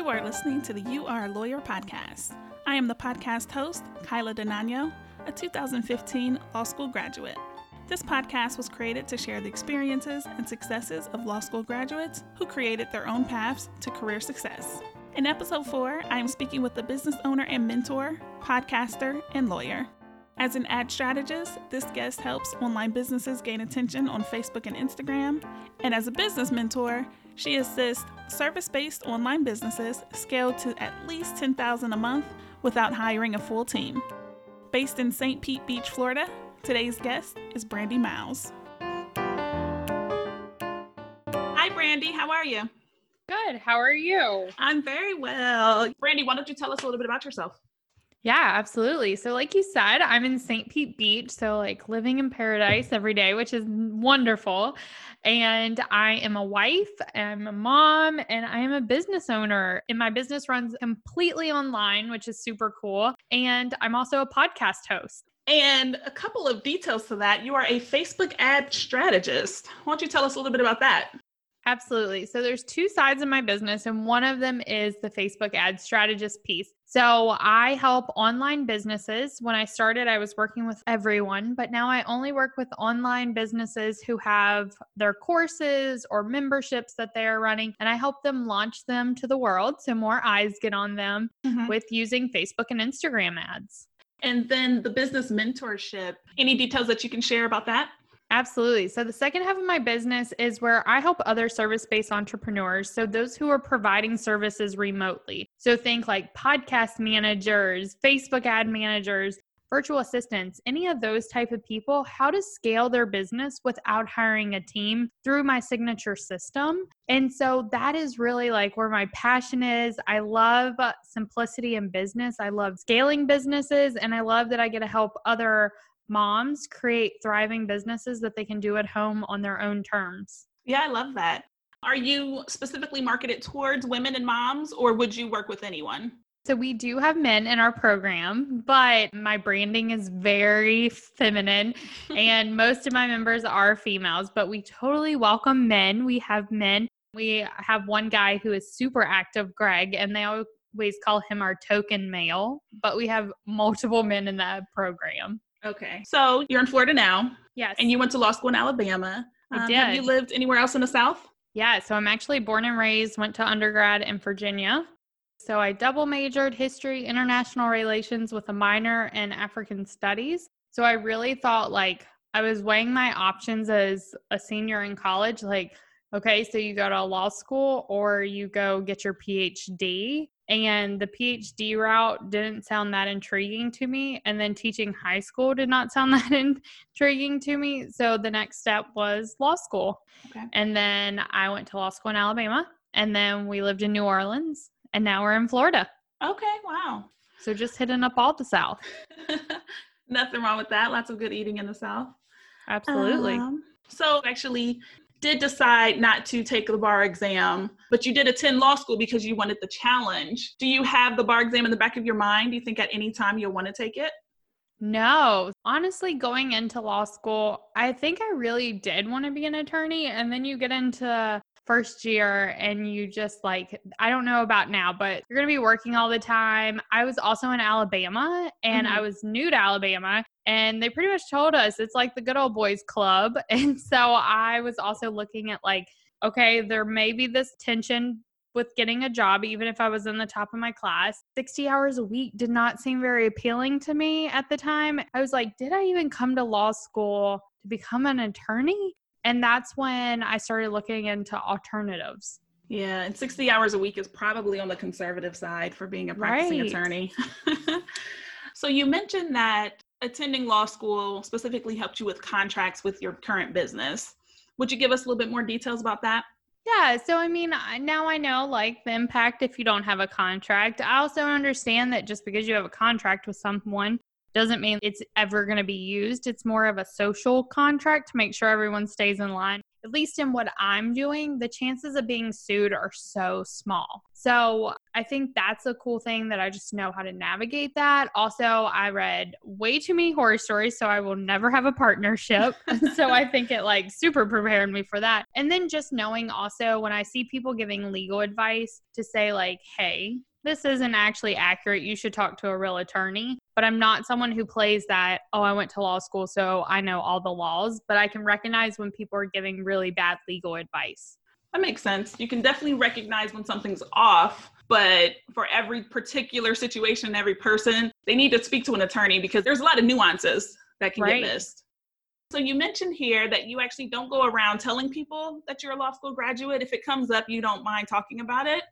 You are listening to the You Are a Lawyer podcast. I am the podcast host, Kyla Denano, a 2015 law school graduate. This podcast was created to share the experiences and successes of law school graduates who created their own paths to career success. In episode four, I am speaking with a business owner and mentor, podcaster, and lawyer. As an ad strategist, this guest helps online businesses gain attention on Facebook and Instagram. And as a business mentor, she assists service based online businesses scale to at least 10,000 a month without hiring a full team. Based in St. Pete Beach, Florida, today's guest is Brandi Mowles. Hi, Brandi. How are you? Good. How are you? I'm very well. Brandi, why don't you tell us a little bit about yourself? Yeah, absolutely. So, like you said, I'm in St. Pete Beach. So, like living in mm. paradise every day, which is wonderful. And I am a wife, I'm a mom, and I am a business owner. And my business runs completely online, which is super cool. And I'm also a podcast host. And a couple of details to that you are a Facebook ad strategist. Why don't you tell us a little bit about that? Absolutely. So there's two sides of my business, and one of them is the Facebook ad strategist piece. So I help online businesses. When I started, I was working with everyone, but now I only work with online businesses who have their courses or memberships that they are running, and I help them launch them to the world so more eyes get on them mm-hmm. with using Facebook and Instagram ads. And then the business mentorship, any details that you can share about that? Absolutely. So, the second half of my business is where I help other service based entrepreneurs. So, those who are providing services remotely. So, think like podcast managers, Facebook ad managers, virtual assistants, any of those type of people, how to scale their business without hiring a team through my signature system. And so that is really like where my passion is. I love simplicity in business. I love scaling businesses and I love that I get to help other moms create thriving businesses that they can do at home on their own terms. Yeah, I love that. Are you specifically marketed towards women and moms, or would you work with anyone? So, we do have men in our program, but my branding is very feminine, and most of my members are females, but we totally welcome men. We have men. We have one guy who is super active, Greg, and they always call him our token male, but we have multiple men in that program. Okay. So you're in Florida now. Yes. And you went to law school in Alabama. I um, did. Have you lived anywhere else in the South? Yeah. So I'm actually born and raised, went to undergrad in Virginia. So I double majored history, international relations with a minor in African studies. So I really thought like I was weighing my options as a senior in college. Like, okay, so you go to a law school or you go get your PhD and the PhD route didn't sound that intriguing to me. And then teaching high school did not sound that intriguing to me. So the next step was law school. Okay. And then I went to law school in Alabama. And then we lived in New Orleans. And now we're in Florida. Okay. Wow. So just hitting up all the South. Nothing wrong with that. Lots of good eating in the South. Absolutely. Um, so actually, did decide not to take the bar exam, but you did attend law school because you wanted the challenge. Do you have the bar exam in the back of your mind? Do you think at any time you'll want to take it? No, honestly, going into law school, I think I really did want to be an attorney. And then you get into first year and you just like, I don't know about now, but you're going to be working all the time. I was also in Alabama and mm-hmm. I was new to Alabama and they pretty much told us it's like the good old boys club. And so I was also looking at like, okay, there may be this tension with getting a job, even if I was in the top of my class. 60 hours a week did not seem very appealing to me at the time. I was like, did I even come to law school to become an attorney? And that's when I started looking into alternatives. Yeah, and 60 hours a week is probably on the conservative side for being a practicing right. attorney. so you mentioned that attending law school specifically helped you with contracts with your current business. Would you give us a little bit more details about that? Yeah, so I mean, now I know like the impact if you don't have a contract. I also understand that just because you have a contract with someone doesn't mean it's ever going to be used. It's more of a social contract to make sure everyone stays in line. At least in what I'm doing, the chances of being sued are so small. So I think that's a cool thing that I just know how to navigate that. Also, I read way too many horror stories, so I will never have a partnership. so I think it like super prepared me for that. And then just knowing also when I see people giving legal advice to say, like, hey, this isn't actually accurate. You should talk to a real attorney. But I'm not someone who plays that, oh, I went to law school, so I know all the laws. But I can recognize when people are giving really bad legal advice. That makes sense. You can definitely recognize when something's off, but for every particular situation, every person, they need to speak to an attorney because there's a lot of nuances that can right. get missed. So you mentioned here that you actually don't go around telling people that you're a law school graduate. If it comes up, you don't mind talking about it.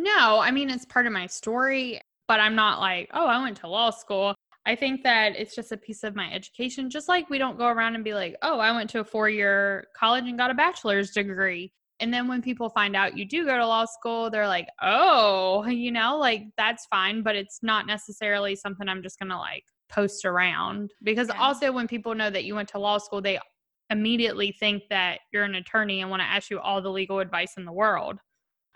No, I mean, it's part of my story, but I'm not like, oh, I went to law school. I think that it's just a piece of my education, just like we don't go around and be like, oh, I went to a four year college and got a bachelor's degree. And then when people find out you do go to law school, they're like, oh, you know, like that's fine, but it's not necessarily something I'm just going to like post around. Because yeah. also, when people know that you went to law school, they immediately think that you're an attorney and want to ask you all the legal advice in the world.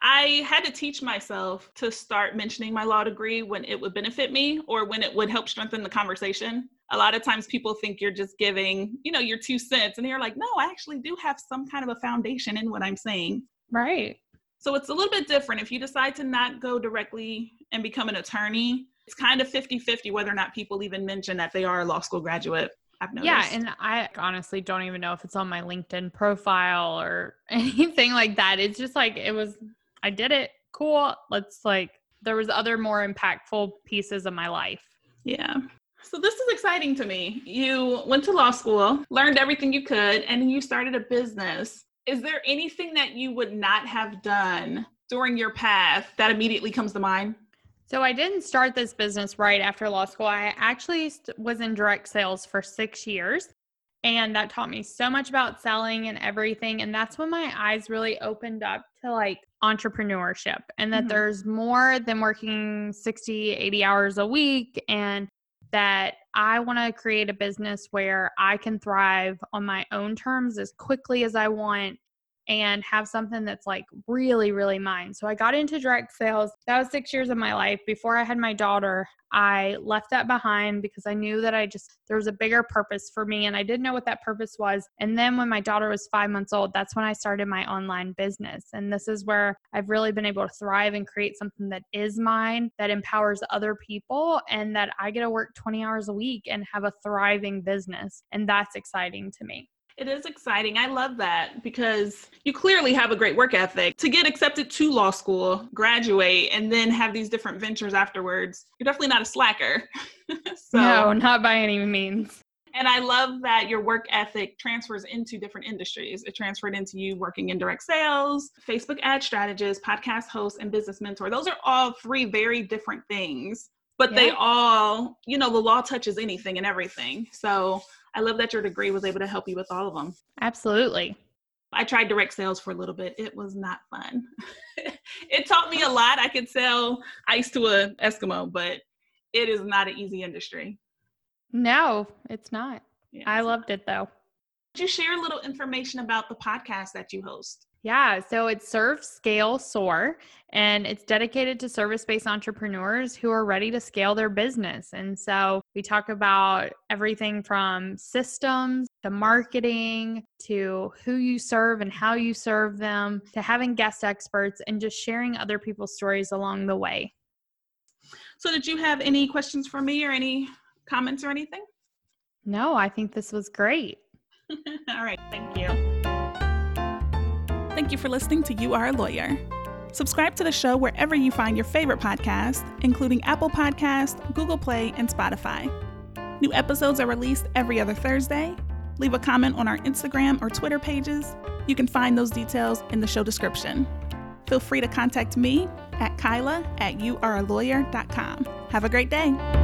I had to teach myself to start mentioning my law degree when it would benefit me or when it would help strengthen the conversation. A lot of times people think you're just giving, you know, your two cents and they're like, "No, I actually do have some kind of a foundation in what I'm saying." Right. So it's a little bit different if you decide to not go directly and become an attorney. It's kind of 50-50 whether or not people even mention that they are a law school graduate. I've noticed. Yeah, and I honestly don't even know if it's on my LinkedIn profile or anything like that. It's just like it was I did it. Cool. Let's like, there was other more impactful pieces of my life. Yeah. So this is exciting to me. You went to law school, learned everything you could, and you started a business. Is there anything that you would not have done during your path that immediately comes to mind? So I didn't start this business right after law school. I actually was in direct sales for 6 years. And that taught me so much about selling and everything. And that's when my eyes really opened up to like entrepreneurship and that mm-hmm. there's more than working 60, 80 hours a week. And that I want to create a business where I can thrive on my own terms as quickly as I want and have something that's like really, really mine. So I got into direct sales. That was six years of my life. Before I had my daughter, I left that behind because I knew that I just, there was a bigger purpose for me and I didn't know what that purpose was. And then when my daughter was five months old, that's when I started my online business. And this is where I've really been able to thrive and create something that is mine, that empowers other people, and that I get to work 20 hours a week and have a thriving business. And that's exciting to me. It is exciting. I love that because you clearly have a great work ethic. To get accepted to law school, graduate, and then have these different ventures afterwards, you're definitely not a slacker. so, no, not by any means. And I love that your work ethic transfers into different industries. It transferred into you working in direct sales, Facebook ad strategist, podcast host, and business mentor. Those are all three very different things, but yeah. they all, you know, the law touches anything and everything. So I love that your degree was able to help you with all of them. Absolutely. I tried direct sales for a little bit. It was not fun. it taught me a lot. I could sell ice to a Eskimo, but it is not an easy industry. No, it's not. Yeah, I loved it though. Could you share a little information about the podcast that you host? Yeah, so it's Serve, Scale, Soar, and it's dedicated to service based entrepreneurs who are ready to scale their business. And so we talk about everything from systems to marketing to who you serve and how you serve them to having guest experts and just sharing other people's stories along the way. So, did you have any questions for me or any comments or anything? No, I think this was great. All right, thank you. Thank you for listening to You Are a Lawyer. Subscribe to the show wherever you find your favorite podcast, including Apple Podcast, Google Play, and Spotify. New episodes are released every other Thursday. Leave a comment on our Instagram or Twitter pages. You can find those details in the show description. Feel free to contact me at Kyla at youarealawyer.com. Have a great day.